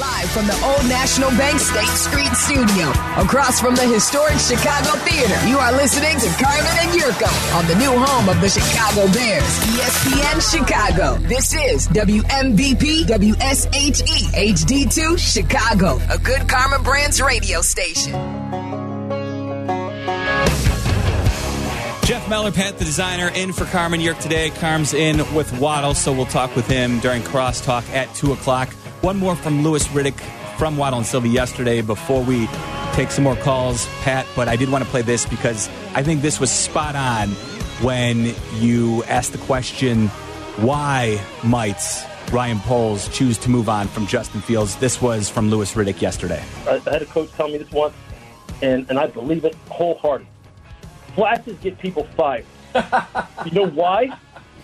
Live from the Old National Bank State Street Studio, across from the historic Chicago Theater, you are listening to Carmen and Jurko on the new home of the Chicago Bears, ESPN Chicago. This is WMVP WSHE HD2 Chicago, a good Karma Brands radio station. Jeff Meller Pat, the designer, in for Carmen Yerk today. Carm's in with Waddle, so we'll talk with him during crosstalk at 2 o'clock. One more from Louis Riddick from Waddle and Silvy yesterday before we take some more calls, Pat. But I did want to play this because I think this was spot on when you asked the question why might Ryan Poles choose to move on from Justin Fields? This was from Louis Riddick yesterday. I had a coach tell me this once, and, and I believe it wholeheartedly. Flashes get people fired. you know why?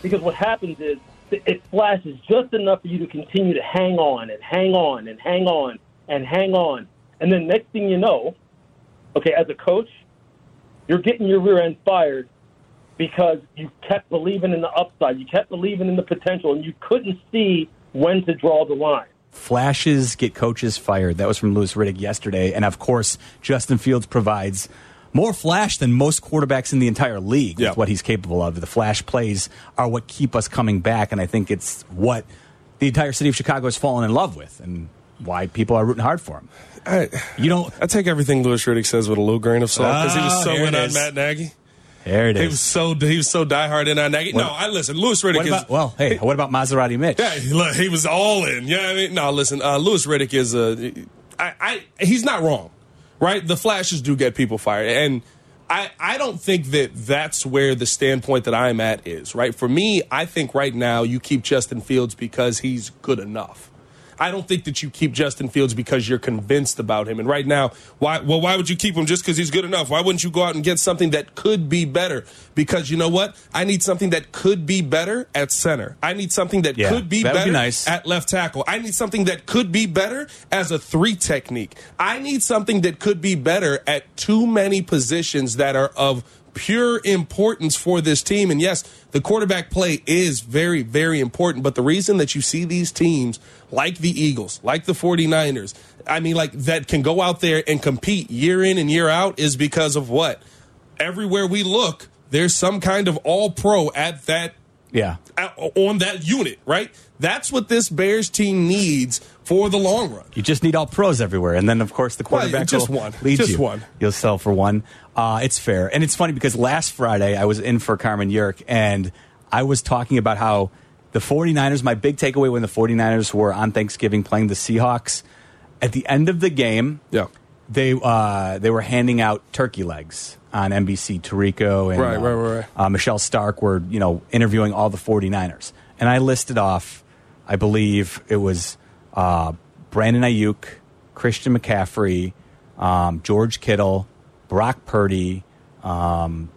Because what happens is it flashes just enough for you to continue to hang on and hang on and hang on and hang on. And then next thing you know, okay, as a coach, you're getting your rear end fired because you kept believing in the upside, you kept believing in the potential, and you couldn't see when to draw the line. Flashes get coaches fired. That was from Louis Riddick yesterday. And of course, Justin Fields provides more flash than most quarterbacks in the entire league with what he's capable of. The flash plays are what keep us coming back, and I think it's what the entire city of Chicago has fallen in love with, and why people are rooting hard for him. I, You don't. I take everything Louis Riddick says with a little grain of salt because he Oh, was so here it in on. Matt Nagy. There it He was so he was so diehard in on Nagy. no, I listen. Louis Riddick what is about? Well, hey, what about Maserati Mitch? Yeah, he- look, he was all in. Yeah, I mean, no, listen, uh, Louis Riddick is a, I, I, he's not wrong, right? The flashes do get people fired, and I, I don't think that that's where the standpoint that I'm at is, right? For me, I think right now you keep Justin Fields because he's good enough. I don't think that you keep Justin Fields because you're convinced about him. And right now, why? Well, why would you keep him just because he's good enough? Why wouldn't you go out and get something that could be better? Because you know what? I need something that could be better at center. I need something that Yeah, could be would be better nice. at left tackle. I need something that could be better as a three technique. I need something that could be better at too many positions that are of pure importance for this team. And yes, the quarterback play is very, very important. But the reason that you see these teams like the Eagles, like the 49ers, I mean, like that can go out there and compete year in and year out is because of what? Everywhere we look, there's some kind of all pro at that Yeah. on that unit, right? That's what this Bears team needs for the long run. You just need all pros everywhere, and then of course the Well, quarterback just will one. lead Just you. one. You'll sell for one. Uh, it's fair, and it's funny because last Friday I was in for Carmen Yerk, and I was talking about how the 49ers. My big takeaway when the 49ers were on Thanksgiving playing the Seahawks, at the end of the game, Yeah. they uh, they were handing out turkey legs on NBC. Tirico and Right, uh, right, right, right. Uh, Michelle Stark were you know interviewing all the 49ers, and I listed off, I believe it was uh, Brandon Aiyuk, Christian McCaffrey, um, George Kittle, Brock Purdy, um,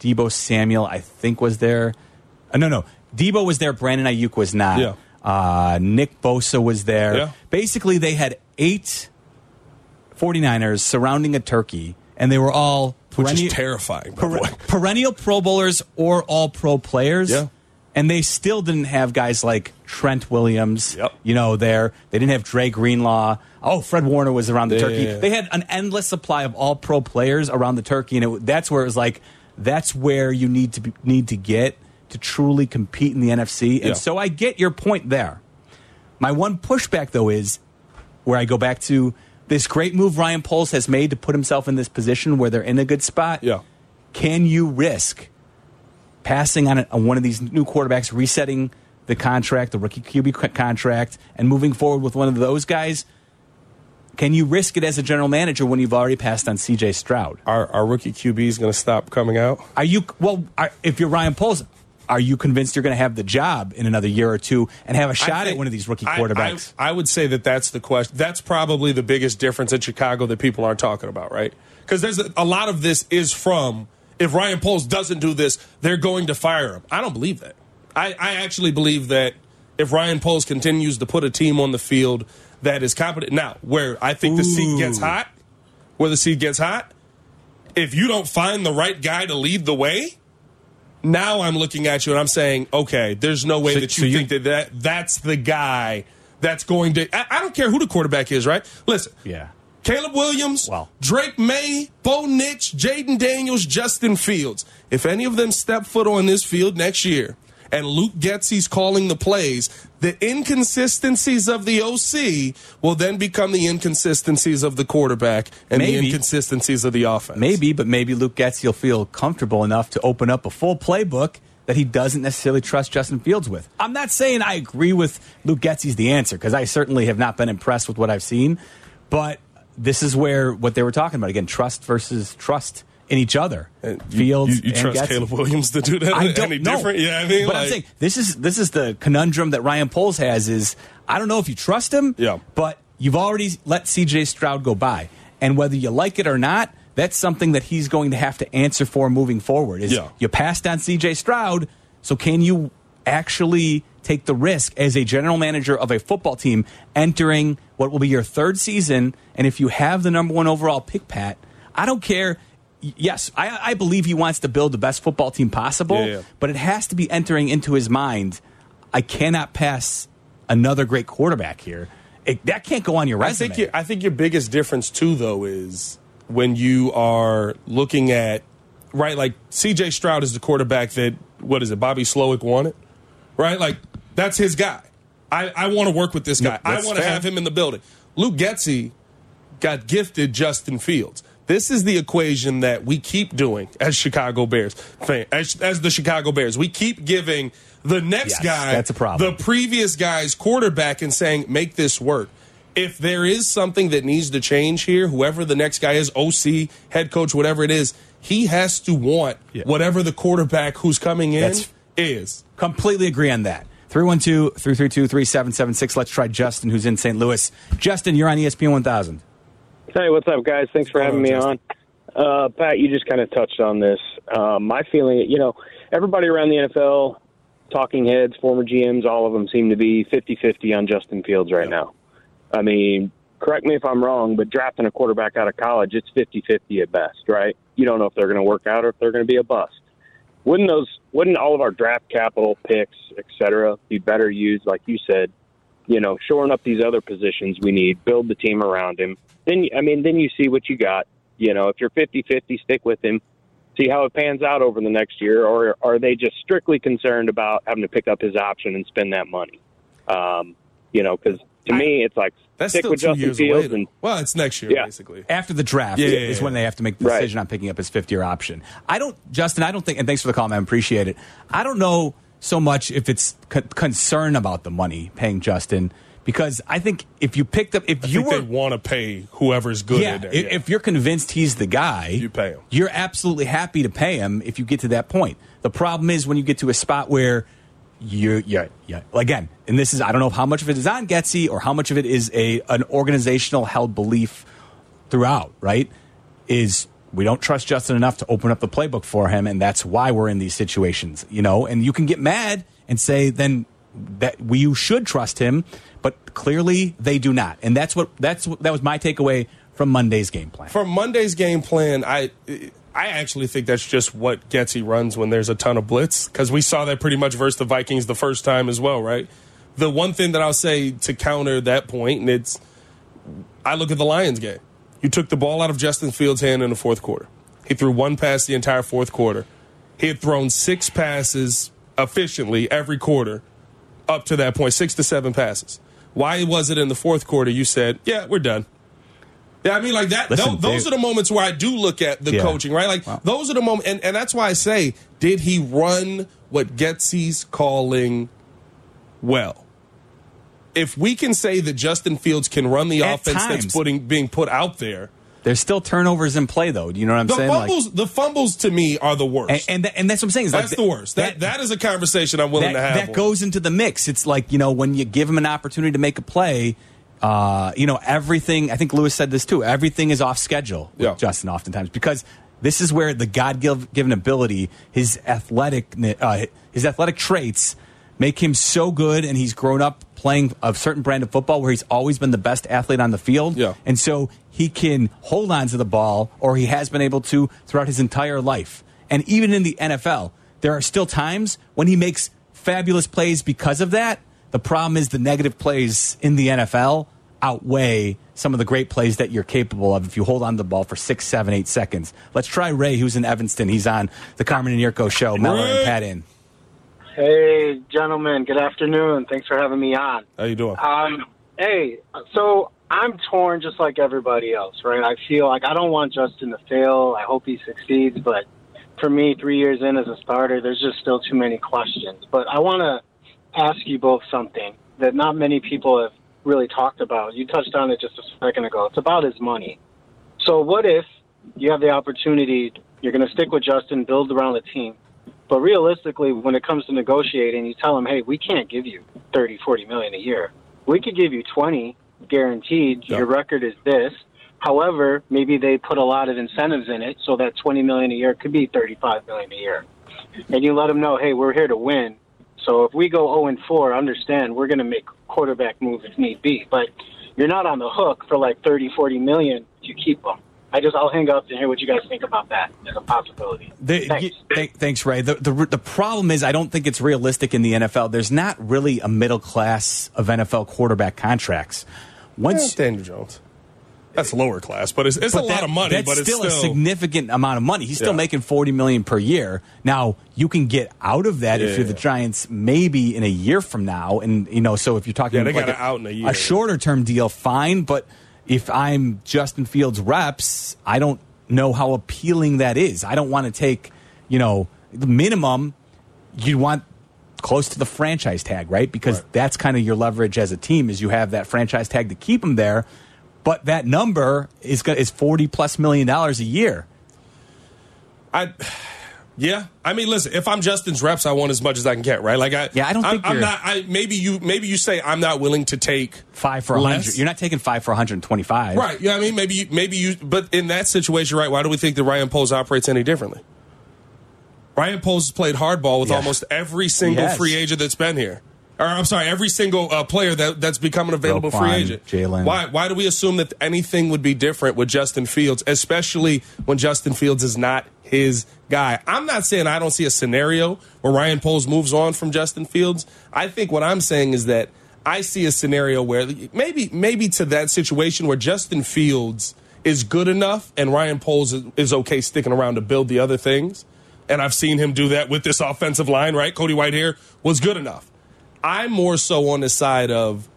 Deebo Samuel. I think was there. Uh, no, no, Deebo was there. Brandon Aiyuk was not. Yeah. Uh, Nick Bosa was there. Yeah. Basically, they had eight 49ers surrounding a turkey, and they were all Which is terrifying, per- perennial Pro Bowlers or all pro players. Yeah. And they still didn't have guys like Trent Williams, Yep. you know, there. They didn't have Dre Greenlaw. Oh, Fred Warner was around the Yeah, turkey. yeah. They had an endless supply of all pro players around the turkey, and it, that's where it was like, that's where you need to be, need to get to truly compete in the NFC. And so I get your point there. My one pushback, though, is where I go back to this great move Ryan Poles has made to put himself in this position where they're in a good spot. Yeah. Can you risk passing on, a, on one of these new quarterbacks, resetting the contract, the rookie QB contract, and moving forward with one of those guys? Can you risk it as a general manager when you've already passed on CJ Stroud? Are, our rookie QBs going to stop coming out. Are you well? Are, if you're Ryan Poles, are you convinced you're going to have the job in another year or two and have a shot at one of these rookie quarterbacks? I, I would say that that's the question. That's probably the biggest difference in Chicago that people aren't talking about, right? Because there's a, a lot of this is from if Ryan Poles doesn't do this, they're going to fire him. I don't believe that. I, I actually believe that if Ryan Poles continues to put a team on the field that is competent, now where I think the seat gets hot, where the seat gets hot, if you don't find the right guy to lead the way, now I'm looking at you and I'm saying, okay, there's no way So- that so you you- think that, that that's the guy that's going to. I, I don't care who the quarterback is, right? Listen. Yeah. Caleb Williams. Drake Maye, Bo Nix, Jayden Daniels, Justin Fields. If any of them step foot on this field next year and Luke Getsy's calling the plays, the inconsistencies of the OC will then become the inconsistencies of the quarterback and the inconsistencies of the offense. Maybe, but maybe Luke Getz will feel comfortable enough to open up a full playbook that he doesn't necessarily trust Justin Fields with. I'm not saying I agree with Luke Getsy's the answer because I certainly have not been impressed with what I've seen, but this is where what they were talking about again: trust versus trust in each other. Uh, you- Fields, you, you and trust Getsy. Caleb Williams to do that I don't any know. different? Yeah, I mean, but like, I'm saying this is this is the conundrum that Ryan Poles has. Is I don't know if you trust him. Yeah. But you've already let C.J. Stroud go by, and whether you like it or not, that's something that he's going to have to answer for moving forward. Is Yeah. you passed on C.J. Stroud, so can you actually take the risk as a general manager of a football team entering what will be your third season? And if you have the number one overall pick, Pat, I don't care. Yes, I, I believe he wants to build the best football team possible, Yeah, yeah. but it has to be entering into his mind. I cannot pass another great quarterback here. It, that can't go on your I resume. think I think your biggest difference too, though, is when you are looking at right, like C.J. Stroud is the quarterback that what is it, Bobby Slowik wanted, right? Like that's his guy. I, I want to work with this guy. I want to have him in the building. Luke Getsy got gifted Justin Fields. This is the equation that we keep doing as Chicago Bears as, as the Chicago Bears. We keep giving the next Yes, guy that's a problem. the previous guy's quarterback and saying, make this work. If there is something that needs to change here, whoever the next guy is, OC, head coach, whatever it is, he has to want Yeah. whatever the quarterback who's coming in That's- is. Completely agree on that. 312 332 3776. Let's try Justin, who's in St. Louis. Justin, you're on ESPN 1000. Hey, what's up, guys? Thanks for having me on, on. Uh, Pat, you just kind of touched on this. Uh, my feeling, you know, everybody around the NFL, talking heads, former GMs, all of them seem to be 50 50 on Justin Fields right now. I mean, correct me if I'm wrong, but drafting a quarterback out of college, it's 50 50 at best, right? You don't know if they're going to work out or if they're going to be a bust. Wouldn't those, wouldn't all of our draft capital picks, et cetera, be better used, like you said, you know, shoring up these other positions we need, build the team around him. Then, I mean, then you see what you got. You know, if you're 50 50, stick with him, see how it pans out over the next year, or are they just strictly concerned about having to pick up his option and spend that money? Um, you know, because to me, it's like That's stick still with two Justin years Fields away. and well, it's next year, Yeah. basically. After the draft Yeah, yeah, is yeah. when they have to make the Right. decision on picking up his fifth year option. I don't, Justin, I don't think, and thanks for the call, man, appreciate it. I don't know so much if it's co- concern about the money paying Justin, because I think if you picked up, if I you were. they want to pay whoever's good yeah, in there. i- if you're convinced he's the guy, You pay him. You're absolutely happy to pay him if you get to that point. The problem is when you get to a spot where you, yeah, yeah. Again, and this is I don't know how much of it is on Getsy or how much of it is a an organizational held belief throughout. Right? Is we don't trust Justin enough to open up the playbook for him, and that's why we're in these situations. You know, and you can get mad and say then that we you should trust him, but clearly they do not, and that's what that's what, that was my takeaway from Monday's game plan. From Monday's game plan, I I actually think that's just what Getsy runs when there's a ton of blitz because we saw that pretty much versus the Vikings the first time as well, right? The one thing that I'll say to counter that point, and it's I look at the Lions game. You took the ball out of Justin Fields' hand in the fourth quarter. He threw one pass the entire fourth quarter. He had thrown six passes efficiently every quarter up to that point, six to seven passes. Why was it in the fourth quarter you said, yeah, we're done? Yeah, I mean, like that. Listen, tho- those are the moments where I do look at the Yeah. coaching, right? Like Wow. those are the moments, and, and that's why I say, did he run what Getsy's calling well? If we can say that Justin Fields can run the At offense times. that's putting being put out there, There's still turnovers in play, though. Do you know what I'm the saying? Like- the fumbles to me are the worst. and and, th- and that's what I'm saying. Is that's like the worst. That, that is a conversation I'm willing that, to have. that on. goes into the mix. It's like you know when you give him an opportunity to make a play. Uh, you know everything. I think Louis said this too. Everything is off schedule with Yeah. Justin, oftentimes because this is where the God given ability, his athletic, uh, his athletic traits, make him so good, and he's grown up playing a certain brand of football where he's always been the best athlete on the field. Yeah. and so he can hold on to the ball, or he has been able to throughout his entire life. And even in the NFL, there are still times when he makes fabulous plays because of that. The problem is the negative plays in the NFL outweigh some of the great plays that you're capable of if you hold on to the ball for six, seven, eight seconds. Let's try Ray, who's in Evanston. He's on the Carmen and Jurko show. Meller and Pat in. Hey, gentlemen. Good afternoon. Thanks for having me on. How you doing? Um, hey, so I'm torn just like everybody else, right? I feel like I don't want Justin to fail. I hope he succeeds, but for me, three years in as a starter, there's just still too many questions. But I want to ask you both something that not many people have really talked about. You touched on it just a second ago. It's about his money. So what if you have the opportunity, you're going to stick with Justin, build around the team, but realistically, when it comes to negotiating, you tell them, hey, we can't give you 30, 40 million a year. We could give you 20 guaranteed. Yeah. Your record is this. However, maybe they put a lot of incentives in it so that 20 million a year could be 35 million a year. And you let them know, hey, we're here to win. So if we go 0 and 4, understand we're going to make quarterback move if need be. But you're not on the hook for like 30, 40 million if you keep them. I just I'll hang up and hear what you guys think about that as a possibility. The, Thanks. y- th- thanks, Ray. The, the the problem is, I don't think it's realistic in the NFL. There's not really a middle class of NFL quarterback contracts. Yeah, Once, eh, Daniel Jones. That's lower class, but it's, it's a but lot of money. That's but it's still, still, a significant amount of money. He's still Yeah. making forty million per year. Now you can get out of that if you're the Giants, maybe in a year from now, and you know. So if you're talking, Yeah, they like gotta out in a year. shorter term deal, fine. But if I'm Justin Fields reps, I don't know how appealing that is. I don't want to take, you know, the minimum. You want close to the franchise tag, right? Because Right. that's kind of your leverage as a team is you have that franchise tag to keep them there. But that number is is forty plus million dollars a year. I, yeah. I mean, listen. If I'm Justin's reps, I want as much as I can get. Right? Like I. Yeah, I don't I'm, think I'm you're- not. I maybe you. Maybe you say I'm not willing to take Five for hundred. You're not taking five for one hundred and twenty five. Right. Yeah. I mean, maybe. You, maybe you. But in that situation, right? Why do we think that Ryan Poles operates any differently? Ryan Poles has played hardball with Yeah. almost every single has. free agent that's been here. Or I'm sorry, every single uh, player that, that's become an available free agent. Jalen. Why? Why do we assume that anything would be different with Justin Fields, especially when Justin Fields is not his guy? I'm not saying I don't see a scenario where Ryan Poles moves on from Justin Fields. I think what I'm saying is that I see a scenario where maybe maybe to that situation where Justin Fields is good enough and Ryan Poles is, okay sticking around to build the other things. And I've seen him do that with this offensive line, right? Cody Whitehair was good enough. I'm more so on the side of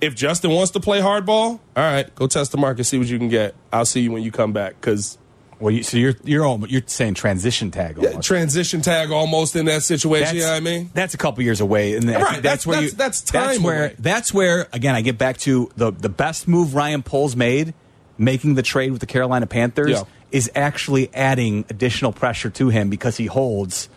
if Justin wants to play hardball, all right, go test the market, see what you can get. I'll see you when you come back because Well, you, so you're you're almost, you're saying transition tag almost. transition tag almost in that situation. That's, you know what I mean? That's a couple years away, and Right, think that's- where you, that's- that's that's time where away. that's where again I get back to the the best move Ryan Poles made, making the trade with the Carolina Panthers, Yeah. is actually adding additional pressure to him because he holds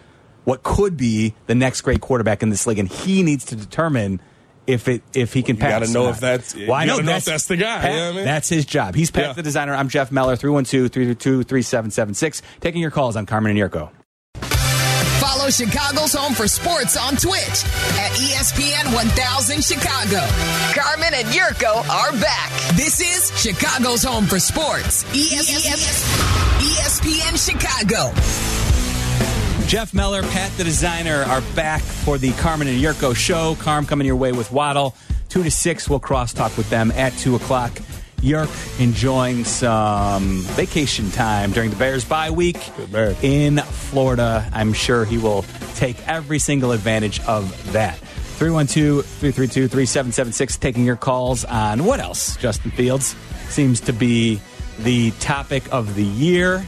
what could be the next great quarterback in this league, and he needs to determine. If it if he can You pass, gotta know if that's- Why well, I know gotta if that's the guy, Pat- you know I mean? That's his job. He's Pat Yeah. the designer. I'm Jeff Meller. 312-322-3776. Taking your calls on Carmen and Jurko. Follow Chicago's Home for Sports on Twitch at ESPN 1000 Chicago. Carmen and Jurko are back. This is Chicago's Home for Sports. E ESPN Chicago. Jeff Meller, Pat the designer are back for the Carmen and Jurko show. Carm coming your way with Waddle. Two to six, we'll crosstalk with them at two o'clock. Yerk enjoying some vacation time during the Bears bye week in Florida. I'm sure he will take every single advantage of that. 312 332 3776, taking your calls on what else, Justin Fields? Seems to be the topic of the year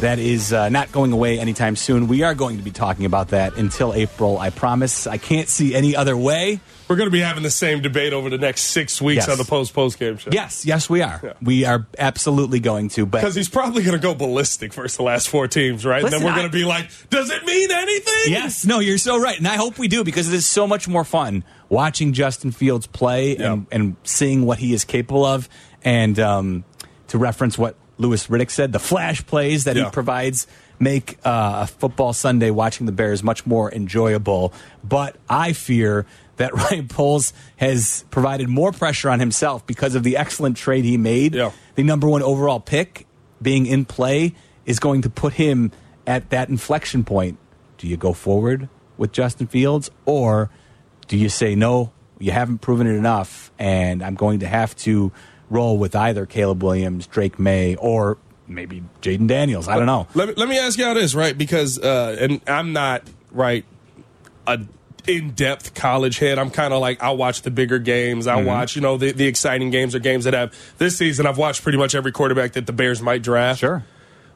that is uh, not going away anytime soon. We are going to be talking about that until April, I promise. I can't see any other way. We're going to be having the same debate over the next six weeks Yes. on the post post game show. Yes, yes, we are. Yeah. We are absolutely going to. Because he's probably going to go ballistic versus the last four teams, right? Listen, and then we're going to be like, does it mean anything? Yes, no, you're so right. And I hope we do because it is so much more fun watching Justin Fields play Yeah. and, and seeing what he is capable of. And um, to reference what Louis Riddick said, the flash plays that Yeah. he provides make uh, a football Sunday watching the Bears much more enjoyable. But I fear that Ryan Poles has provided more pressure on himself because of the excellent trade he made. Yeah. The number one overall pick being in play is going to put him at that inflection point. Do you go forward with Justin Fields or do you say no? You haven't proven it enough, and I'm going to have to roll with either Caleb Williams, Drake Maye, or maybe Jayden Daniels. I don't know. Let me, let me ask y'all this, right? Because, uh, and I'm not, right, a in depth college head. I'm kind of like, I'll watch the bigger games. I'll Mm-hmm. watch, you know, the, the exciting games or games that have this season. I've watched pretty much every quarterback that the Bears might draft. Sure.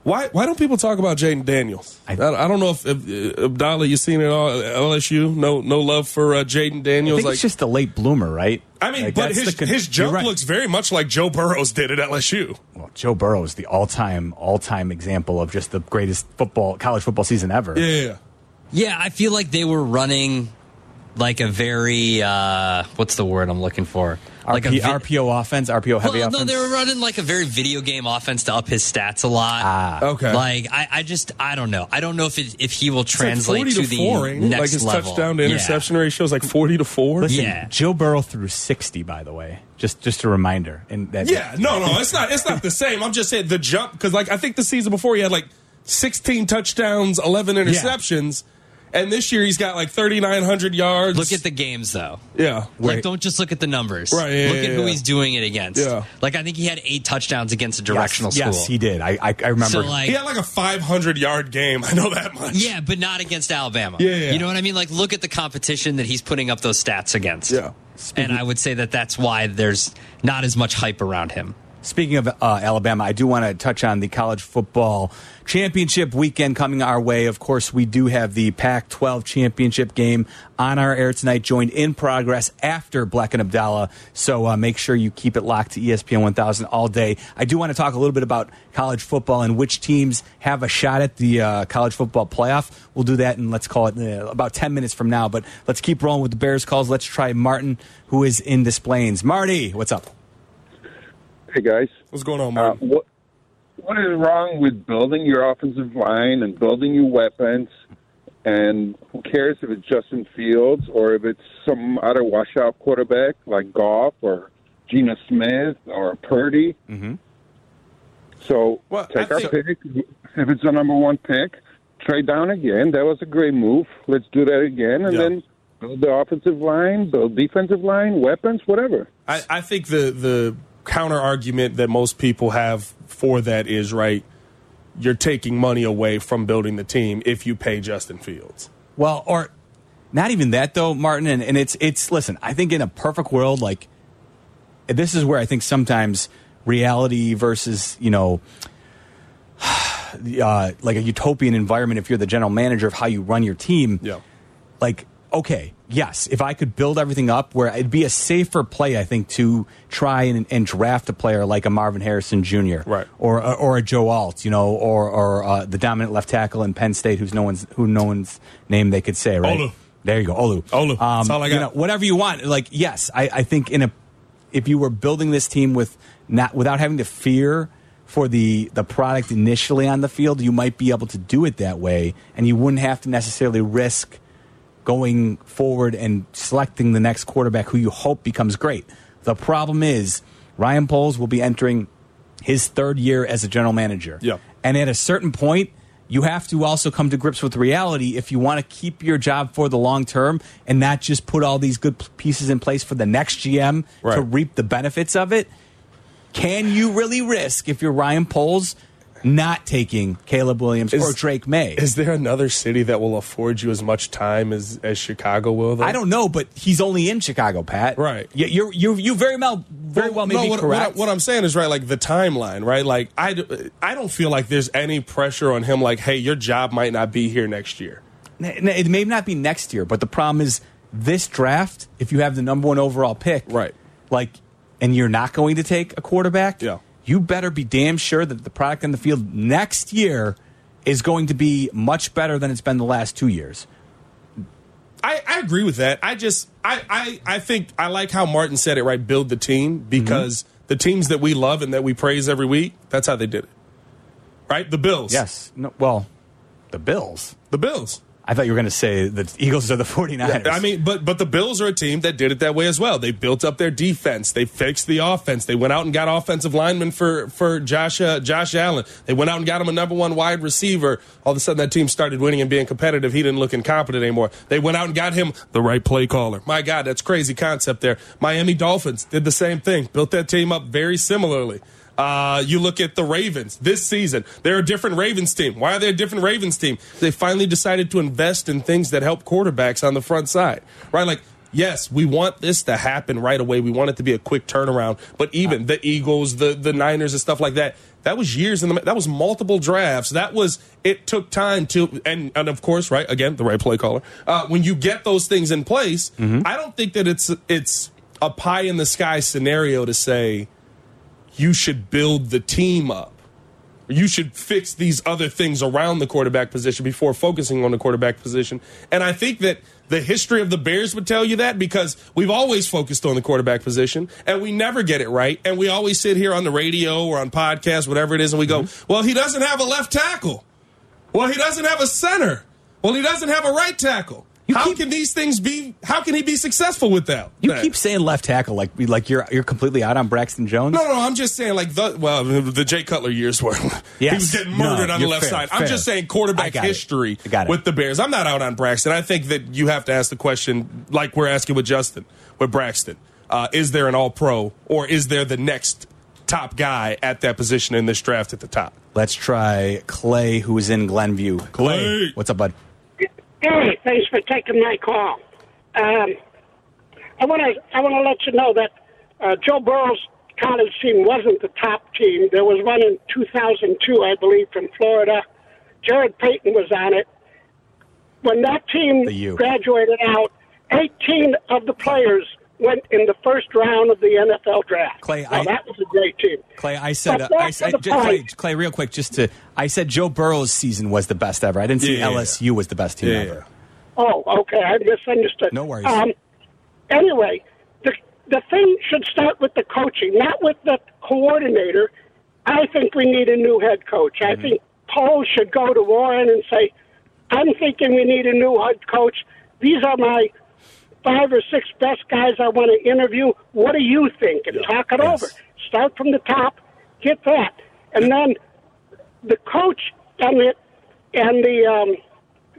Why, why don't people talk about Jayden Daniels? I, I- I, don't know if, if uh, Abdallah, you seen it all LSU? No, no love for uh, Jayden I Daniels. think like, it's just a late bloomer, right? I mean, Like, but his, the con- his jump right. looks very much like Joe Burrow's did at LSU. Well, Joe Burrow is the all-time, all-time example of just the greatest football, college football season ever. Yeah. Yeah, I feel like they were running like a very uh what's the word I'm looking for? Like RP, a vi- RPO offense, RPO heavy well, offense. no, they were running like a very video game offense to up his stats a lot. Ah. Okay. Like I, I just I don't know. I don't know if it, if he will It's like translate 40 to, to the 4, ain't next Like his level. touchdown to Yeah. interception ratio is like 40 to 4. Listen, Yeah. Joe Burrow threw 60, by the way. Just just a reminder. And that, Yeah, no, no, it's not. It's not the same. I'm just saying the jump because, like, I think the season before he had like 16 touchdowns, 11 interceptions, and this year he's got like 3,900 yards. Look at the games though. yeah, Like, don't just look at the numbers. Right, yeah, look yeah, at who he's doing it against. Yeah. Like I think he had eight touchdowns against a yes, directional school. Yes, he did. I I, I remember. So like, he had like a 500 yard game. I know that much. yeah, but not against Alabama. Yeah, yeah. You know what I mean? Like, look at the competition that he's putting up those stats against. Yeah. And I would say that that's why there's not as much hype around him. Speaking of uh, Alabama, I do want to touch on the college football championship weekend coming our way. Of course, we do have the Pac 12 championship game on our air tonight, joined in progress after Black and Abdallah. So uh, make sure you keep it locked to ESPN 1000 all day. I do want to talk a little bit about college football and which teams have a shot at the uh, college football playoff. We'll do that in, let's call it uh, about 10 minutes from now. But let's keep rolling with the Bears calls. Let's try Martin, who is in Des Plaines. Marty, what's up? Hey guys, What's going on, uh, Martin? what what is wrong with building your offensive line and building your weapons? And who cares if it's Justin Fields or if it's some other washout quarterback like Goff or Geno Smith or Purdy? Mm-hmm. So Well, take our think- pick. If it's the number one pick, trade down again. That was a great move. Let's do that again, and Yeah. then build the offensive line, build defensive line, weapons, whatever. I, I think the the counter argument that most people have for that is right. You're taking money away from building the team if you pay Justin Fields. Well, or not even that though, Martin. And, and it's it's listen. I think in a perfect world, like this is where I think sometimes reality versus you know. Uh, like a utopian environment if you're the general manager of how you run your team Yeah. like okay yes if i could build everything up where it'd be a safer play i think to try and, and draft a player like a marvin harrison jr Right. or or a joe alt you know or or uh, the dominant left tackle in penn state who's no one's who no one's name they could say right Olu. there you go olu Olu. That's all I you know, whatever you want like yes I, I think in a if you were building this team with not without having to fear for the the product initially on the field, you might be able to do it that way, and you wouldn't have to necessarily risk going forward and selecting the next quarterback who you hope becomes great. The problem is Ryan Poles will be entering his third year as a general manager. Yeah. And at a certain point, you have to also come to grips with reality if you want to keep your job for the long term and not just put all these good pieces in place for the next GM to reap the benefits of it. Can you really risk if you're Ryan Poles not taking Caleb Williams Is- or Drake Maye? Is there another city that will afford you as much time as, as Chicago will? Though? I don't know, but he's only in Chicago, Pat. Right. You you you you very well very well, may no, be what, correct. What, what I'm saying is right, like the timeline, right? Like I I don't feel like there's any pressure on him. Like, hey, your job might not be here next year. It may not be next year, but the problem is this draft. If you have the number one overall pick, Right. Like, and you're not going to take a quarterback, Yeah. You better be damn sure that the product on the field next year is going to be much better than it's been the last two years. I, I agree with that. I just I, I I think I like how Martin said it right. Build the team because mm-hmm. the teams that we love and that we praise every week. That's how they did it. Right, the Bills. Yes. No, well, the Bills. the Bills. I thought you were going to say the Eagles are the 49ers. I mean, but but the Bills are a team that did it that way as well. They built up their defense. They fixed the offense. They went out and got offensive linemen for for Josh uh, Josh Allen. They went out and got him a number one wide receiver. All of a sudden, that team started winning and being competitive. He didn't look incompetent anymore. They went out and got him the right play caller. My God, that's crazy concept there. Miami Dolphins did the same thing. Built that team up very similarly. Uh, you look at the Ravens this season. They're a different Ravens team. Why are they a different Ravens team? They finally decided to invest in things that help quarterbacks on the front side, right? Like, yes, we want this to happen right away. We want it to be a quick turnaround. But even the Eagles, the the Niners, and stuff like that. That was years in the. That was multiple drafts. That was. It took time to, and and of course, right again, the right play caller. Uh, when you get those things in place, I don't think that it's it's a pie in the sky scenario to say you should build the team up. You should fix these other things around the quarterback position before focusing on the quarterback position. And I think that the history of the Bears would tell you that because we've always focused on the quarterback position and we never get it right. And we always sit here on the radio or on podcasts, whatever it is, and we go, mm-hmm. well, he doesn't have a left tackle. Well, he doesn't have a center. Well, he doesn't have a right tackle. How keep- can these things be? How can he be successful with that? you that? keep saying left tackle like like you're you're completely out on Braxton Jones. No, no, no. I'm just saying, like the well, the Jay Cutler years were he was getting No, murdered on the left fair, side. I'm just saying quarterback history with the Bears. I'm not out on Braxton. I think that you have to ask the question, like we're asking with Justin, with Braxton. Uh, is there an All Pro, or is there the next top guy at that position in this draft at the top? Let's try Clay, who is in Glenview. Clay. what's up, bud? Hey, thanks for taking my call. Um, I want to I want to let you know that uh, Joe Burrow's college team wasn't the top team. There was one in 2002, I believe, from Florida. Jarrett Payton was on it. When that team graduated out, 18 of the players went in the first round of the NFL draft. Clay, Well, I- that was a great team. Clay, I said, uh, I said just, Clay. Clay, real quick, just to, I said Joe Burrow's season was the best ever. I didn't say Yeah, yeah, LSU was the best team Yeah, ever. Oh, okay. I misunderstood. No worries. Um, anyway, the the thing should start with the coaching, not with the coordinator. I think we need a new head coach. I Mm-hmm. think Paul should go to Warren and say, "I'm thinking we need a new head coach. These are my five or six best guys I want to interview. What do you think?" And talk it Yes. over. Start from the top, get that, and then the coach and the and the um,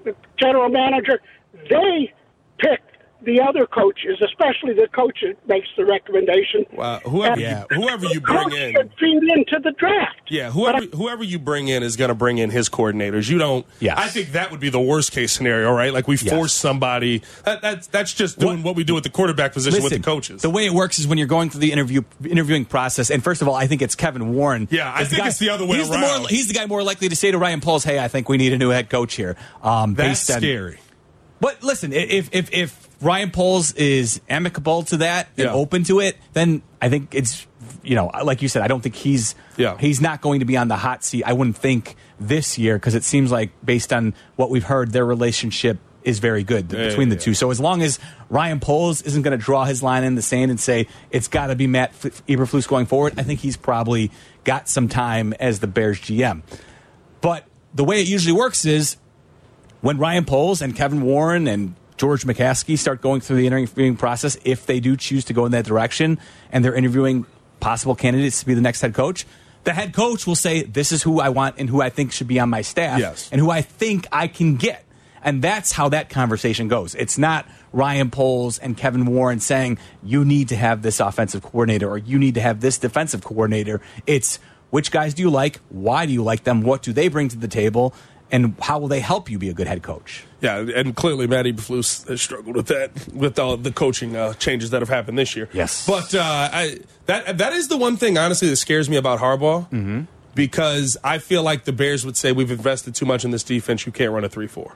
the general manager, they pick the other coaches, especially the coach that makes the recommendation. Wow, whoever, And you, whoever you bring in, should feed into the draft. Yeah, whoever whoever you bring in is going to bring in his coordinators. You don't. Yes. I think that would be the worst case scenario, right? Like we Yes. force somebody. That, that's that's just doing what, we do with the quarterback position with the coaches. The way it works is when you're going through the interview interviewing process, and first of all, I think it's Kevin Warren. Yeah, I Is think it's the other way he's around. The more, he's the guy more likely to say to Ryan Poles, "Hey, I think we need a new head coach here." Um, that's based on- scary. But listen, if if if Ryan Poles is amicable to that and Yeah. open to it, then I think it's you know, like you said, I don't think he's Yeah. he's not going to be on the hot seat. I wouldn't think this year because it seems like based on what we've heard, their relationship is very good Yeah, between the yeah. two. So as long as Ryan Poles isn't going to draw his line in the sand and say it's got to be Matt F- Eberflus going forward, I think he's probably got some time as the Bears GM. But the way it usually works is when Ryan Poles and Kevin Warren and George McCaskey start going through the interviewing process, if they do choose to go in that direction and they're interviewing possible candidates to be the next head coach, the head coach will say, This is who I want and who I think should be on my staff Yes. and who I think I can get. And that's how that conversation goes. It's not Ryan Poles and Kevin Warren saying, you need to have this offensive coordinator or you need to have this defensive coordinator. It's which guys do you like? Why do you like them? What do they bring to the table? And how will they help you be a good head coach? Yeah, and clearly Matt Eberflus has struggled with that with all the coaching uh, changes that have happened this year. Yes. but uh, I, that that is the one thing honestly that scares me about Harbaugh Mm-hmm. because I feel like the Bears would say we've invested too much in this defense. You can't run a three four.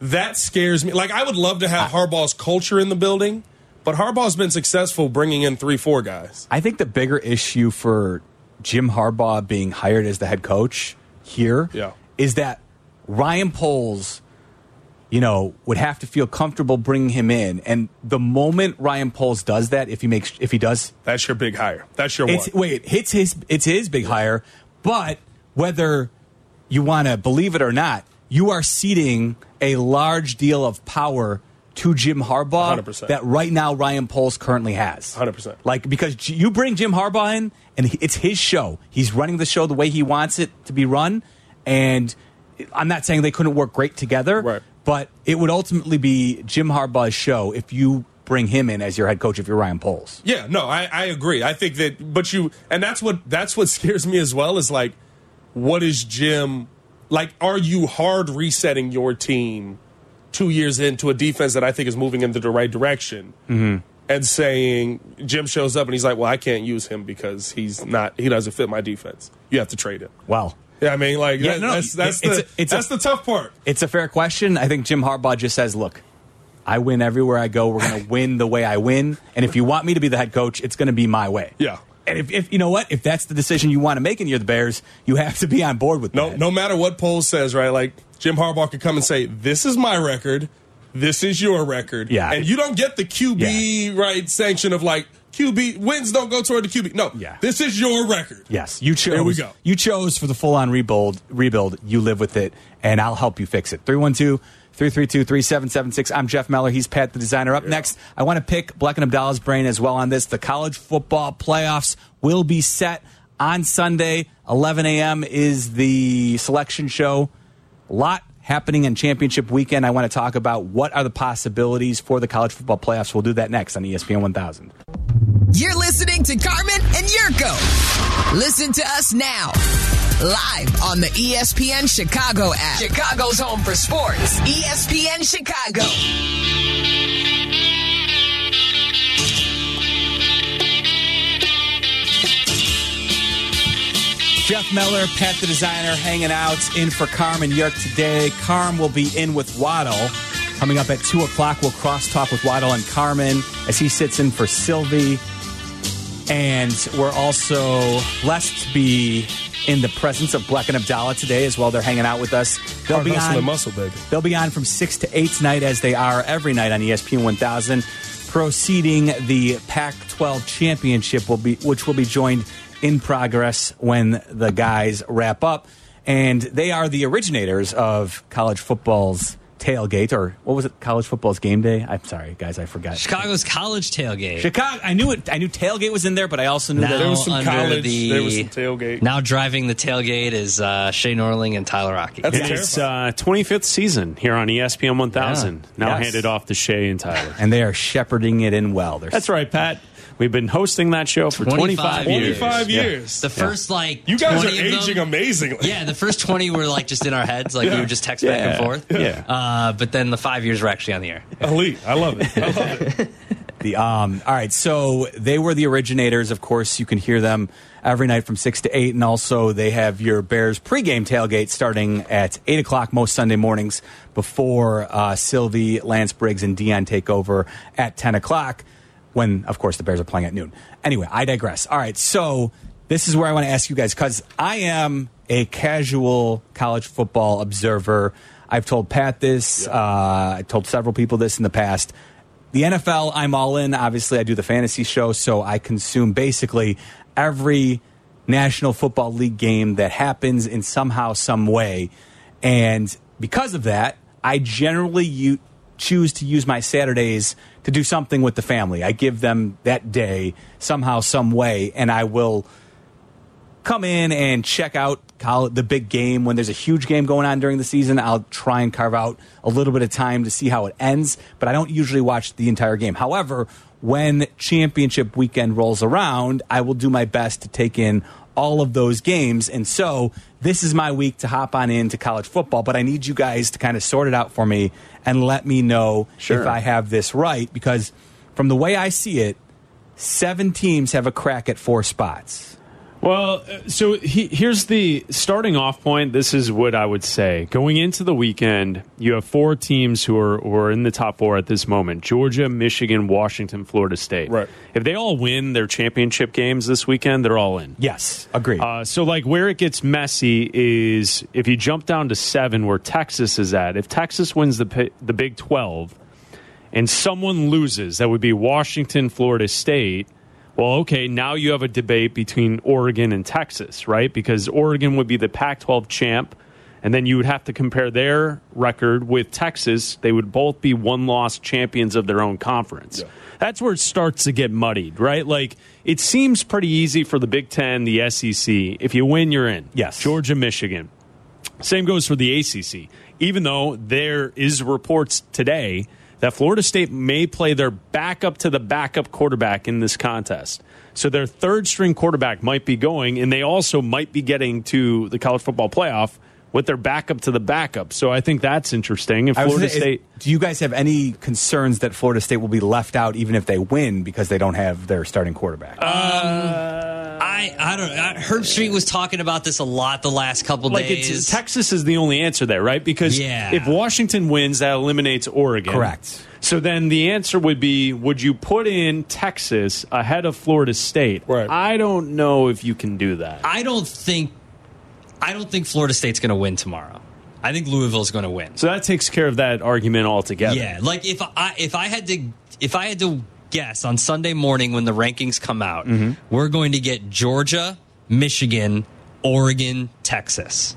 That scares me. Like I would love to have Harbaugh's culture in the building, but Harbaugh's been successful bringing in three four guys. I think the bigger issue for Jim Harbaugh being hired as the head coach here Yeah. is that Ryan Poles, you know, would have to feel comfortable bringing him in. And the moment Ryan Poles does that, if he makes, if he does, That's your big hire. That's your it's one. wait, it's his, it's his big hire. But whether you want to believe it or not, you are ceding a large deal of power to Jim Harbaugh 100%. that right now Ryan Poles currently has. 100%. Like because you bring Jim Harbaugh in and it's his show. He's running the show the way he wants it to be run and I'm not saying they couldn't work great together, Right. But it would ultimately be Jim Harbaugh's show if you bring him in as your head coach if you're Ryan Poles. Yeah, no, I, I agree. I think that, but you, and that's what that's what scares me as well. Is like, what is Jim like? Are you hard resetting your team two years into a defense that I think is moving into the right direction, Mm-hmm. and saying Jim shows up and he's like, well, I can't use him because he's not, he doesn't fit my defense. You have to trade him. Well, Yeah, I mean, like Yeah, that- no, that's that's it's the a- it's a- that's the tough part. It's a fair question. I think Jim Harbaugh just says, "Look, I win everywhere I go. We're going to win the way I win, and if you want me to be the head coach, it's going to be my way." Yeah. And if, if you know what, if that's the decision you want to make and you're the Bears, you have to be on board with No, that. no matter what poll says, right? Like Jim Harbaugh could come and say, "This is my record. This is your record." Yeah. and you don't get the QB right sanction of like QB wins don't go toward the QB. No, Yeah. this is your record. Yes, you chose. There we go. You chose for the full on rebuild. Rebuild. You live with it, and I'll help you fix it. 312 332 3776. I'm Jeff Meller. He's Pat the designer. Up next, I want to pick Black and Abdallah's brain as well on this. The college football playoffs will be set on Sunday. 11 a.m. is the selection show. A lot happening in championship weekend. I want to talk about what are the possibilities for the college football playoffs. We'll do that next on ESPN 1000. You're listening to Carmen and Jurko. Listen to us now. Live on the ESPN Chicago app. Chicago's home for sports. ESPN Chicago. Jeff Meller, Pat the designer, hanging out in for Carmen Yerk today. Carm will be in with Waddle. Coming up at 2 o'clock, we'll cross talk with Waddle and Carmen as he sits in for Silvy. And we're also blessed to be in the presence of Black and Abdallah today as well. They're hanging out with us. They'll Hard be on, muscle, baby. They'll be on from 6 to 8 tonight, as they are every night on ESPN 1000. Proceeding the Pac 12 championship, will be, which will be joined in progress when the guys wrap up. And they are the originators of college football's tailgate, or what was it? College football's game day? I'm sorry, guys, I forgot. Chicago's college tailgate. Chicago. I knew it. I knew tailgate was in there, but I also knew Now that There was some under college, the- there was some tailgate. Now driving the tailgate is uh, Shane Orling and Tyler Rocky. That's It is uh, 25th season here on ESPN 1000. Now Yes. handed off to Shay and Tyler. and they are shepherding it in well. They're That's right, Pat. We've been hosting that show for 25, 25 years. 25 Yeah. the first like You guys are 20 of them- aging amazingly. Yeah, the first twenty were like just in our heads, like we would just text back and forth. Yeah. Uh, but then the five years were actually on the air. Elite. I love it. I love it. The um, all right, so they were the originators. Of course, you can hear them every night from six to eight, and also they have your Bears pregame tailgate starting at eight o'clock most Sunday mornings before uh, Silvy, Lance Briggs, and Dion take over at ten o'clock. When, of course, the Bears are playing at noon. Anyway, I digress. All right, so this is where I want to ask you guys because I am a casual college football observer. I've told Pat this. Uh, I told several people this in the past. The NFL, I'm all in. Obviously, I do the fantasy show, so I consume basically every National Football League game that happens in somehow, some way. And because of that, I generally u- choose to use my Saturdays to do something with the family. I give them that day somehow, some way, and I will come in and check out the big game when there's a huge game going on during the season i'll try and carve out a little bit of time to see how it ends but i don't usually watch the entire game however when championship weekend rolls around i will do my best to take in all of those games and so this is my week to hop on into college football but i need you guys to kind of sort it out for me and let me know Sure. if i have this right because from the way i see it seven teams have a crack at four spots Well, uh, so he, here's the starting off point. This is what I would say. Going into the weekend, you have four teams who are, who are in the top four at this moment Georgia, Michigan, Washington, Florida State. Right. If they all win their championship games this weekend, they're all in. yes agreed Uh, so, like, where it gets messy is if you jump down to seven, where Texas is at. If Texas wins the the Big Twelve, and someone loses, that would be Washington, Florida State. Well, okay, now you have a debate between Oregon and Texas, right? Because Oregon would be the Pac 12 champ, And then you would have to compare their record with Texas. They would both be one loss champions of their own conference. That's where it starts to get muddied, right? Like, it seems pretty easy for the Big Ten, the SEC. If you win, you're in. Yes. Georgia, Michigan. Same goes for the ACC. Even though there is reports today that Florida State may play their backup to the backup quarterback in this contest. So their third string quarterback might be going, and they also might be getting to the college football playoff with their backup to the backup. So I think that's interesting. And Florida gonna- State. Do you guys have any concerns that Florida State will be left out even if they win because they don't have their starting quarterback? Um, I I don't. I, Herbstreit was talking about this a lot the last couple Like days. it's, Texas is the only answer there, right? Because Yeah. if Washington wins, that eliminates Oregon. Correct. So then the answer would be: Would you put in Texas ahead of Florida State? Right. I don't know if you can do that. I don't think. I don't think Florida State's going to win tomorrow. I think Louisville's going to win. So that takes care of that argument altogether. Yeah, like if I if I had to if I had to guess on Sunday morning when the rankings come out, Mm-hmm. we're going to get Georgia, Michigan, Oregon, Texas.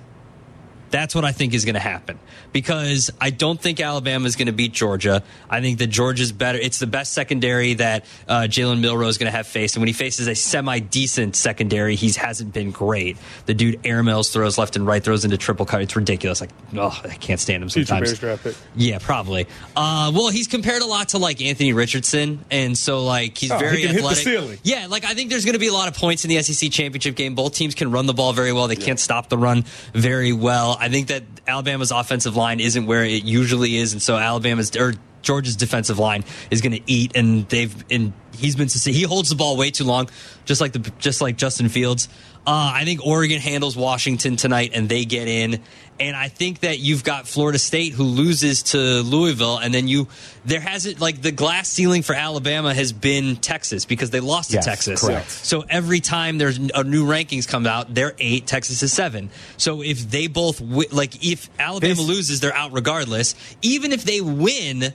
That's what I think is going to happen because I don't think Alabama is going to beat Georgia. I think that Georgia's better. It's the best secondary that uh, Jalen Milroe is going to have faced. And when he faces a semi decent secondary, he hasn't been great. The dude air airmails, throws left and right, throws into triple cut. It's ridiculous. Like, oh, I can't stand him sometimes. Bears draft pick. Yeah, probably. Uh, well, he's compared a lot to like Anthony Richardson, and so like he's Oh, he very the athletic. ceiling. Yeah, like I think there's going to be a lot of points in the SEC championship game. Both teams can run the ball very well. They can't stop the run very well. I think that Alabama's offensive line isn't where it usually is, and so Alabama's or Georgia's defensive line is going to eat, and they've and he's been he holds the ball way too long, just like the just like Justin Fields. Uh, I think Oregon handles Washington tonight, and they get in. And I think that you've got Florida State who loses to Louisville, and then you there hasn't like the glass ceiling for Alabama has been Texas because they lost Yes, to Texas. correct. So every time there's a new rankings come out, they're eight, Texas is seven. So if they both like if Alabama This- loses, they're out regardless. Even if they win.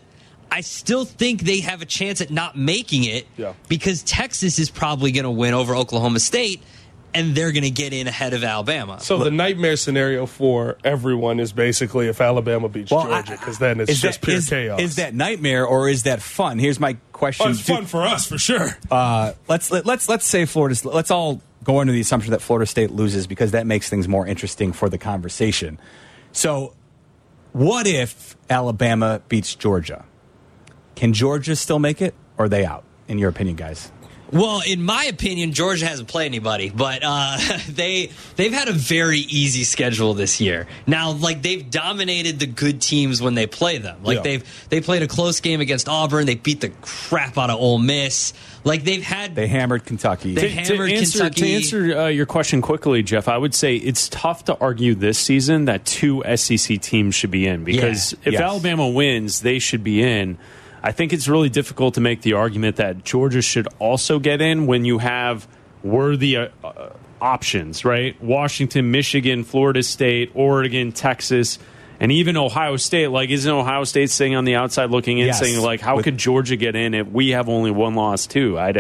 I still think they have a chance at not making it Yeah. because Texas is probably going to win over Oklahoma State and they're going to get in ahead of Alabama. So the nightmare scenario for everyone is basically if Alabama beats Well, Georgia, because then it's just that- pure is- chaos. Is that nightmare or is that fun? Here's my question. Oh, it's Do- fun for us for sure. Uh, let's let, let's let's say Florida. Let's all go into the assumption that Florida State loses because that makes things more interesting for the conversation. So, what if Alabama beats Georgia? Can Georgia still make it, or are they out? In your opinion, guys? Well, in my opinion, Georgia hasn't played anybody, but uh, they they've had a very easy schedule this year. Now, like they've dominated the good teams when they play them. Like Yeah. they've they played a close game against Auburn. They beat the crap out of Ole Miss. Like they've had They hammered Kentucky. They- to, hammered to answer, Kentucky. to answer uh, your question quickly, Jeff, I would say it's tough to argue this season that two SEC teams should be in because Yeah. if Yes. Alabama wins, they should be in. I think it's really difficult to make the argument that Georgia should also get in when you have worthy uh, uh, options, right? Washington, Michigan, Florida State, Oregon, Texas. And even Ohio State, like, isn't Ohio State sitting on the outside looking in, Yes. saying, like, how With- could Georgia get in if we have only one loss, too? I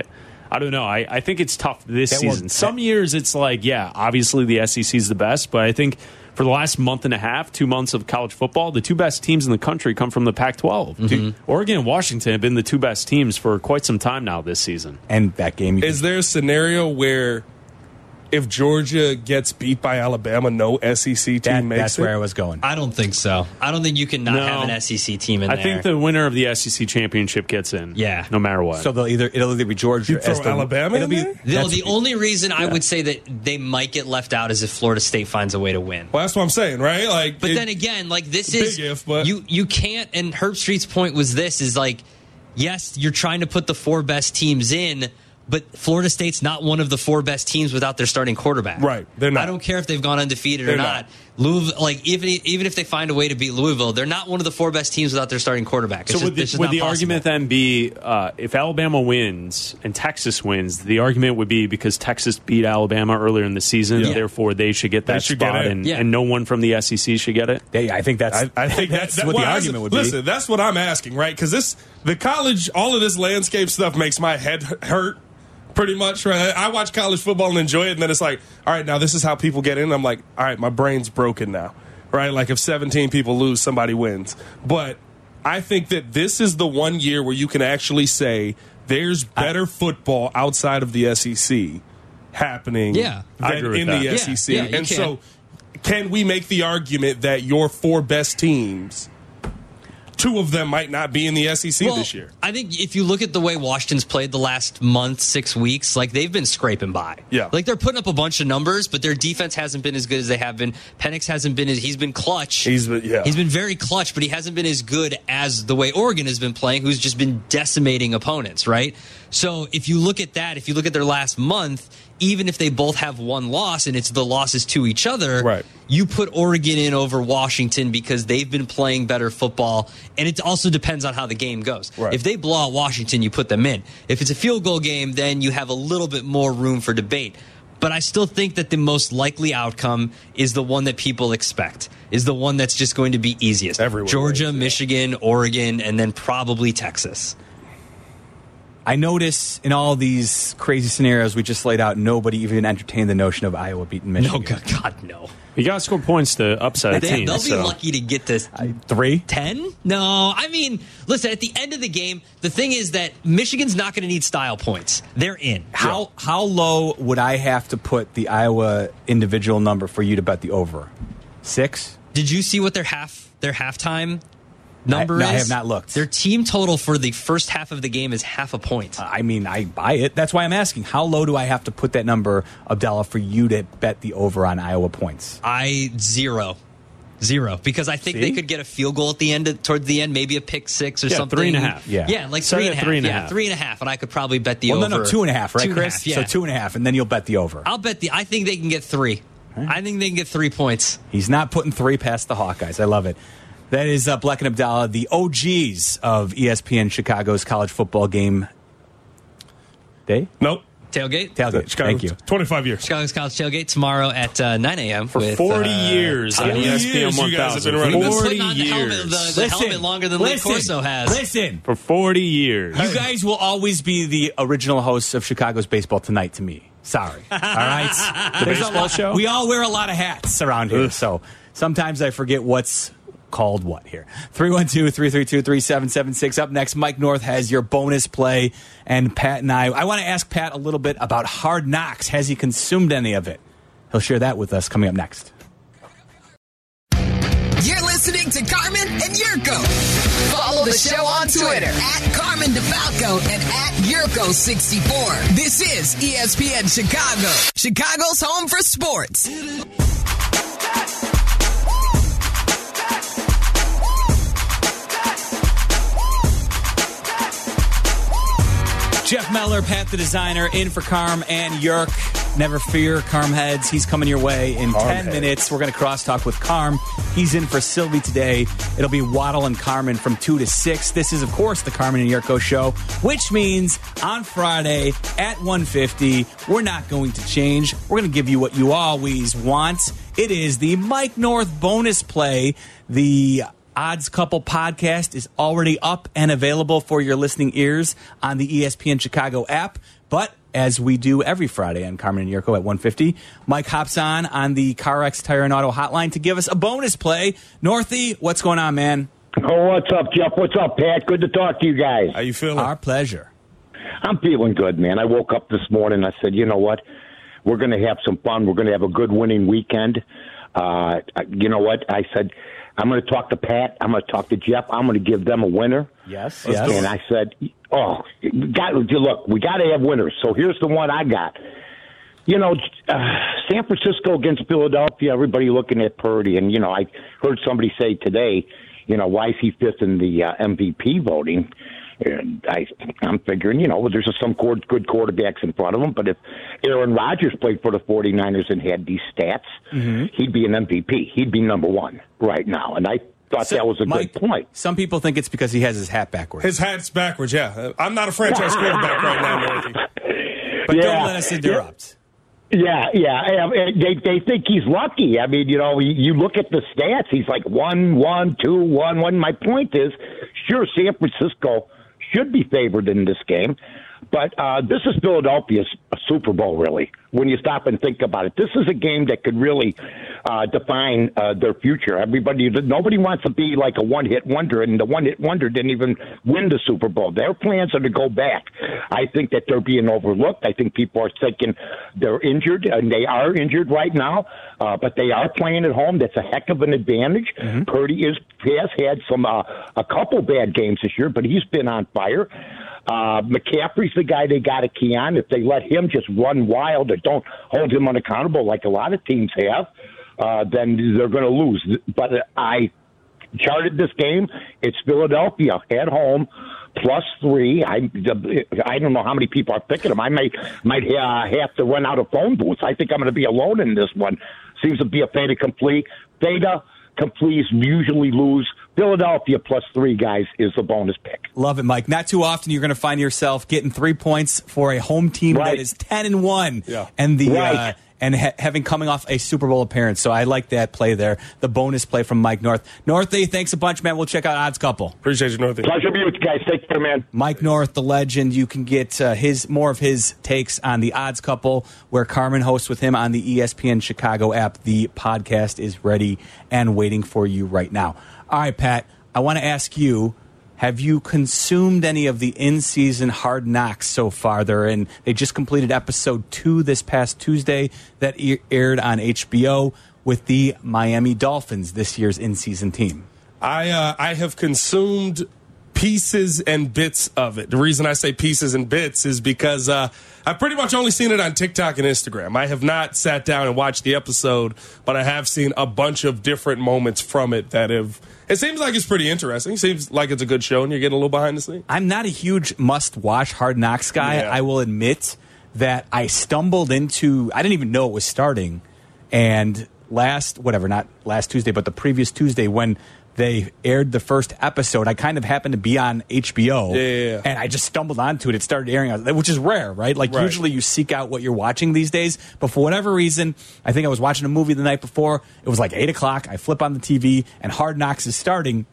I don't know. I, I think it's tough this That season. Some years it's like, yeah, obviously the SEC is the best, but I think for the last month and a half, two months of college football, the two best teams in the country come from the Pac 12. Mm-hmm. Oregon and Washington have been the two best teams for quite some time now this season. and that game. Is there a scenario where if Georgia gets beat by Alabama, no SEC team that, makes that's it? where I was going. I don't think so. I don't think you can not No. have an SEC team in I there. I think the winner of the SEC championship gets in. Yeah. No matter what. So they'll either it'll either be Georgia You throw as the, Alabama It'll in be there? the, the only reason I would say that they might get left out is if Florida State finds a way to win. well, that's what I'm saying, right? Like, But it- then again, like this Big is if, but- you you can't. And Herbstreit's point was this: is like, yes, you're trying to put the four best teams in, but Florida State's not one of the four best teams without their starting quarterback. Right, they're not. I don't care if they've gone undefeated They're or not. not. Louisville, like even even if they find a way to beat Louisville, they're not one of the four best teams without their starting quarterback. It's So just- would the, would the possible. argument then be uh, if Alabama wins and Texas wins, the argument would be because Texas beat Alabama earlier in the season, Yeah. therefore they should get that should spot, in. and, Yeah. and no one from the SEC should get it. They- I think that's. I, I think that's that- what well, the argument would listen, be. Listen, that's what I'm asking, right? Because this, the college, all of this landscape stuff makes my head hurt. Pretty much, right? I watch college football and enjoy it, and then it's like, all right, now this is how people get in. I'm like, all right, my brain's broken now. right? Like if 17 people lose, somebody wins. But I think that this is the one year where you can actually say there's better football outside of the SEC happening Yeah. I than agree with in that. the Yeah, SEC. yeah, and can. so can we make the argument that your four best teams two of them might not be in the SEC Well, this year? I think if you look at the way Washington's played the last month, six weeks, like they've been scraping by. Yeah. Like they're putting up a bunch of numbers, but their defense hasn't been as good as they have been. Penix hasn't been as he's been clutch. He's been- yeah. He's been very clutch, but he hasn't been as good as the way Oregon has been playing, who's just been decimating opponents, right? So if you look at that, if you look at their last month, even if they both have one loss and it's the losses to each other, Right. you put Oregon in over Washington because they've been playing better football. And it also depends on how the game goes. Right. If they blow out Washington, you put them in. If it's a field goal game, then you have a little bit more room for debate. But I still think that the most likely outcome is the one that people expect, is the one that's just going to be easiest. Everyone Georgia, wins, yeah. Michigan, Oregon, and then probably Texas. I notice in all these crazy scenarios we just laid out, nobody even entertained the notion of Iowa beating Michigan. No, God, God no. You got to score points to upset a They, team. they'll be lucky to get this Three? 10? No, I mean, listen, at the end of the game, the thing is that Michigan's not going to need style points. They're in. How how low would I have to put the Iowa individual number for you to bet the over? Six? Did you see what their half their halftime number no, is? I have not looked. Their team total for the first half of the game is half a point. Uh, I mean, I buy it. That's why I'm asking. How low do I have to put that number, Abdallah, for you to bet the over on Iowa points? I zero. Zero. Because I think See? they could get a field goal at the end, toward the end, maybe a pick six or Yeah, something. three and a half. Yeah. Yeah, like three and a half. three and a yeah, half. three and a half. And I could probably bet the well, over. no, no, two and a half, right, Chris? half, yeah. So two and a half, and then you'll bet the over. I'll bet the. I think they can get three. I think they can get three points. He's not putting three past the Hawkeyes. I love it. That is uh, Bleck and Abdallah, the OGs of ESPN Chicago's college football game day. Nope. Tailgate. Tailgate. Chicago, Thank you. 25 years. Chicago's College Tailgate tomorrow at uh, 9 a.m. For with, 40 uh, years on 40 ESPN years you guys have 1000. been running this. 40 Putting on the helmet, years. the, the helmet longer than Lee Corso has. Listen, For 40 years. you guys will always be the original hosts of Chicago's Baseball Tonight to me. Sorry. All right? The There's baseball lot- show? We all wear a lot of hats around here, so sometimes I forget what's called what here. 312-332-3776. Up next, Mike North has your bonus play, and Pat and I, I want to ask Pat a little bit about Hard Knocks. Has he consumed any of it? He'll share that with us coming up next. You're listening to Carmen and Jurko. Follow the show on Twitter at Carmen DeFalco and at Jurko64. This is ESPN Chicago, Chicago's home for sports. Jeff Meller, Pat the designer, in for Carm and Yerk. Never fear, Carm heads. He's coming your way in 10 minutes. We're going to crosstalk with Carm. He's in for Silvy today. It'll be Waddle and Carmen from 2 to 6. This is, of course, the Carmen and Jurko show, which means on Friday at 150, we're not going to change. We're going to give you what you always want. It is the Mike North bonus play. The Odds Couple podcast is already up and available for your listening ears on the ESPN Chicago app. But as we do every Friday on Carmen and Jurko at 150, Mike hops on on the CarX Tire and Auto hotline to give us a bonus play. Northy, what's going on, man? Oh, what's up, Jeff? What's up, Pat? Good to talk to you guys. How you feeling? Our pleasure. I'm feeling good, man. I woke up this morning. I said, you know what? We're going to have some fun. We're going to have a good winning weekend. Uh, you know what? I said, I'm going to talk to Pat. I'm going to talk to Jeff. I'm going to give them a winner. Yes, yes. And I said, oh, got, look, we got to have winners. So here's the one I got. You know, uh, San Francisco against Philadelphia, everybody looking at Purdy. And, you know, I heard somebody say today, you know, why is he fifth in the uh, MVP voting? And I, I'm figuring, you know, there's some good quarterbacks in front of him. But if Aaron Rodgers played for the 49ers and had these stats, he'd be an MVP. He'd be number one right now. And I thought that was a Mike, good point. Some people think it's because he has his hat backwards. His hat's backwards, yeah. Uh, I'm not a franchise quarterback right now, Northy. but Yeah. don't let us interrupt. Yeah, yeah. They they think he's lucky. I mean, you know, you- you look at the stats. He's like one, one, two, one, one. My point is, sure, San Francisco should be favored in this game, but uh, this is Philadelphia's Super Bowl. Really, when you stop and think about it, this is a game that could really uh, define uh, their future. Everybody, nobody wants to be like a one-hit wonder, and the one-hit wonder didn't even win the Super Bowl. Their plans are to go back. I think that they're being overlooked. I think people are thinking they're injured, and they are injured right now. Uh, but they are playing at home. That's a heck of an advantage. Purdy is has had some uh, a couple bad games this year, but he's been on fire. Uh, McCaffrey's the guy they got to key on. If they let him just run wild or don't hold him unaccountable like a lot of teams have, uh, then they're going to lose. But I charted this game. It's Philadelphia at home plus three. I I don't know how many people are picking them. I might might uh, have to run out of phone booths. I think I'm going to be alone in this one. Seems to be a fait complete. Theta completes usually lose. Philadelphia plus three guys is the bonus pick. Love it, Mike. Not too often you're going to find yourself getting three points for a home team Right. that is ten and one, Yeah. and the Right. uh, and ha- having coming off a Super Bowl appearance. So I like that play there. The bonus play from Mike North. Northy, thanks a bunch, man. We'll check out Odds Couple. Appreciate you, Northy. Pleasure to be with you guys. Take care, man. Mike North, the legend. You can get uh, his more of his takes on the Odds Couple, where Carmen hosts with him on the ESPN Chicago app. The podcast is ready and waiting for you right now. All right, Pat. I want to ask you: Have you consumed any of the in-season Hard Knocks so far? They're in. They just completed episode two this past Tuesday that e- aired on HBO with the Miami Dolphins, this year's in-season team. I uh, I have consumed pieces and bits of it. The reason I say pieces and bits is because uh, I've pretty much only seen it on TikTok and Instagram. I have not sat down and watched the episode, but I have seen a bunch of different moments from it that have. It seems like it's pretty interesting. Seems like it's a good show, and you're getting a little behind the scenes. I'm not a huge must watch Hard Knocks guy. Yeah. I will admit that I stumbled into, I didn't even know it was starting. And last, whatever, not last Tuesday, but the previous Tuesday when they aired the first episode, I kind of happened to be on HBO. Yeah, yeah, yeah. And I just stumbled onto it. It started airing, which is rare, right? Like Right. usually you seek out what you're watching these days. But for whatever reason, I think I was watching a movie the night before. It was like 8 o'clock. I flip on the TV and Hard Knocks is starting.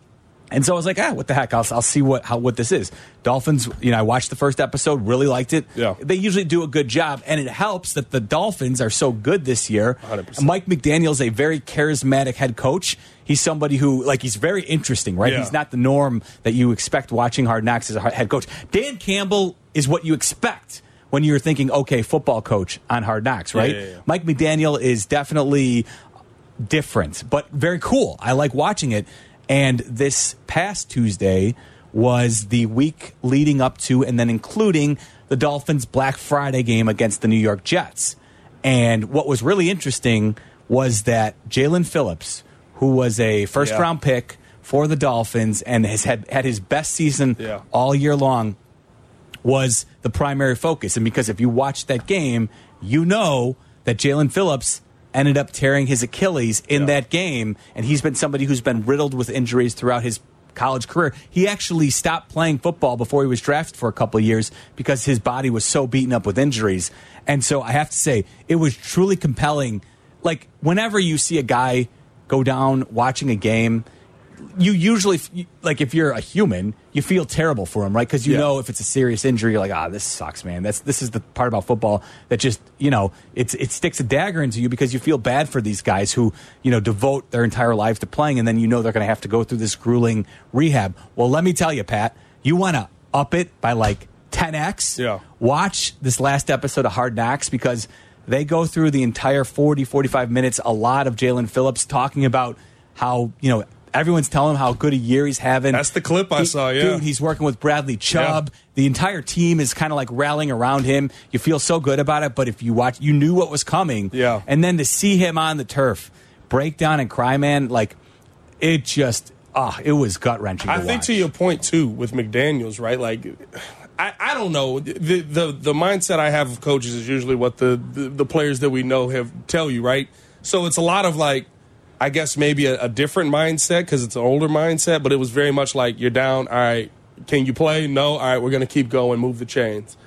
And so I was like, ah, what the heck? I'll, I'll see what how what this is. Dolphins, you know, I watched the first episode, really liked it. Yeah. They usually do a good job, and it helps that the Dolphins are so good this year. 100%. Mike McDaniel's a very charismatic head coach. He's somebody who, like, he's very interesting, right? Yeah. He's not the norm that you expect watching Hard Knocks as a head coach. Dan Campbell is what you expect when you're thinking, okay, football coach on Hard Knocks, right? yeah, yeah. Mike McDaniel is definitely different, but very cool. I like watching it. And this past Tuesday was the week leading up to and then including the Dolphins' Black Friday game against the New York Jets. And what was really interesting was that Jaelan Phillips, who was a first Yeah. round pick for the Dolphins and has had, had his best season Yeah. all year long, was the primary focus. And because if you watch that game, you know that Jaelan Phillips ended up tearing his Achilles in Yeah. that game. And he's been somebody who's been riddled with injuries throughout his college career. He actually stopped playing football before he was drafted for a couple of years because his body was so beaten up with injuries. And so I have to say, it was truly compelling. Like, whenever you see a guy go down watching a game, you usually like if you're a human, you feel terrible for him, right? Because you Yeah. know if it's a serious injury, you're like, ah, this sucks, man. That's this is the part about football that just you know it's it sticks a dagger into you because you feel bad for these guys who you know devote their entire lives to playing, and then you know they're going to have to go through this grueling rehab. Well, let me tell you, Pat, you want to up it by like 10x. Yeah. Watch this last episode of Hard Knocks because they go through the entire 40, 45 minutes, a lot of Jaelan Phillips talking about how, you know, everyone's telling him how good a year he's having. That's the clip I He- saw, yeah. Dude, he's working with Bradley Chubb. The entire team is kind of like rallying around him. You feel so good about it, but if you watch, you knew what was coming. Yeah. And then to see him on the turf, break down and cry, man, like, it just, ah, it was gut wrenching. I think to your point too with McDaniel's, right? Like, I, I don't know the, the the mindset I have of coaches is usually what the, the the players that we know have tell you, right? So it's a lot of like, I guess maybe a, a different mindset because it's an older mindset, but it was very much like you're down. All right, can you play? No. All right, we're gonna keep going, move the chains.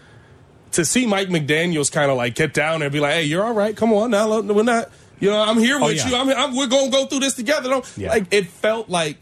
To see Mike McDaniel's kind of like get down and be like, "Hey, you're all right. Come on now. We're not. You know, I'm here oh, with Oh, yeah. you. I'm, I'm, we're gonna go through this together." Don't, Yeah. Like it felt like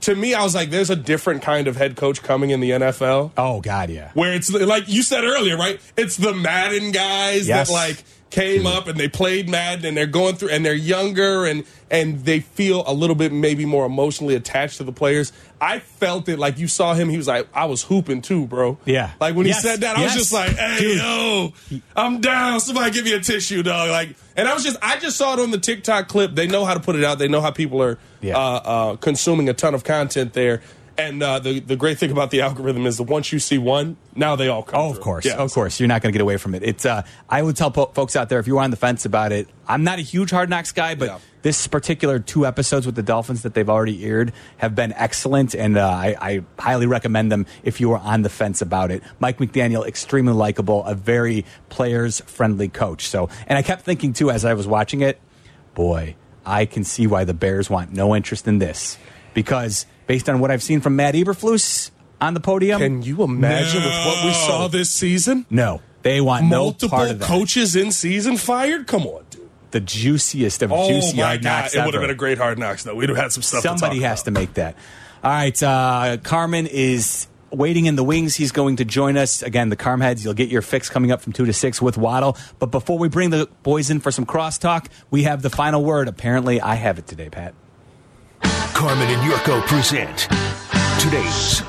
to me, I was like, there's a different kind of head coach coming in the NFL Oh, God, yeah. where it's like you said earlier, right? It's the Madden guys Yes. that like came up and they played Madden and they're going through and they're younger and and they feel a little bit maybe more emotionally attached to the players. I felt it like you saw him. He was like, I was hooping too, bro. Yeah. Like when Yes. he said that, I Yes. was just like, hey, Dude. yo, I'm down. Somebody give me a tissue, dog. Like, and I was just, I just saw it on the TikTok clip. They know how to put it out. They know how people are Yeah. uh, uh, consuming a ton of content there. And uh, the the great thing about the algorithm is that once you see one, now they all come. Oh, of course, Yeah. of course, you're not going to get away from it. It's. Uh, I would tell po- folks out there if you're on the fence about it. I'm not a huge Hard Knocks guy, but Yeah. this particular two episodes with the Dolphins that they've already aired have been excellent, and uh, I, I highly recommend them if you are on the fence about it. Mike McDaniel, extremely likable, a very players friendly coach. So, and I kept thinking too as I was watching it, boy, I can see why the Bears want no interest in this because based on what I've seen from Matt Eberflus on the podium, Can you imagine with what we saw this season? no, they want no Multiple part of that. coaches in season fired. Come on, dude. the juiciest of Oh juicy my hard god, knocks it would have been a great hard knocks though. We'd have had some stuff. Somebody to talk has to make that. All right, uh, Carmen is waiting in the wings. He's going to join us again. The Carmheads. You'll get your fix coming up from two to six with Waddle. But before we bring the boys in for some crosstalk, we have the final word. Apparently, I have it today, Pat. Carmen and Jurko present today's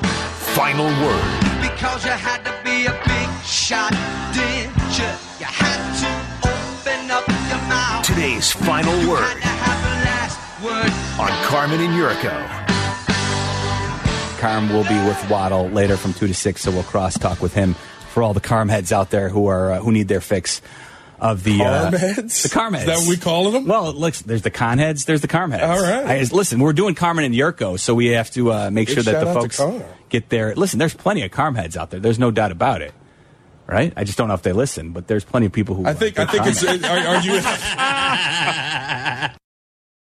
final word. Because you had to be a big shot, didn't you? You had to open up your mouth. Today's final word Had to have the last word. on Carmen and Jurko. Carm will be with Waddle later from two to six, so we'll cross talk with him for all the Carm heads out there who are uh, who need their fix of the uh, the Carmheads. Is that what we call them? Well, look, there's the Coneheads, there's the Carmheads. All right. I, listen, we're doing Carmen and Jurko, so we have to uh, make Big sure that the folks get there. Listen, there's plenty of Carmheads out there. There's no doubt about it. Right? I just don't know if they listen, but there's plenty of people who. I think. I think it's. Are, are you?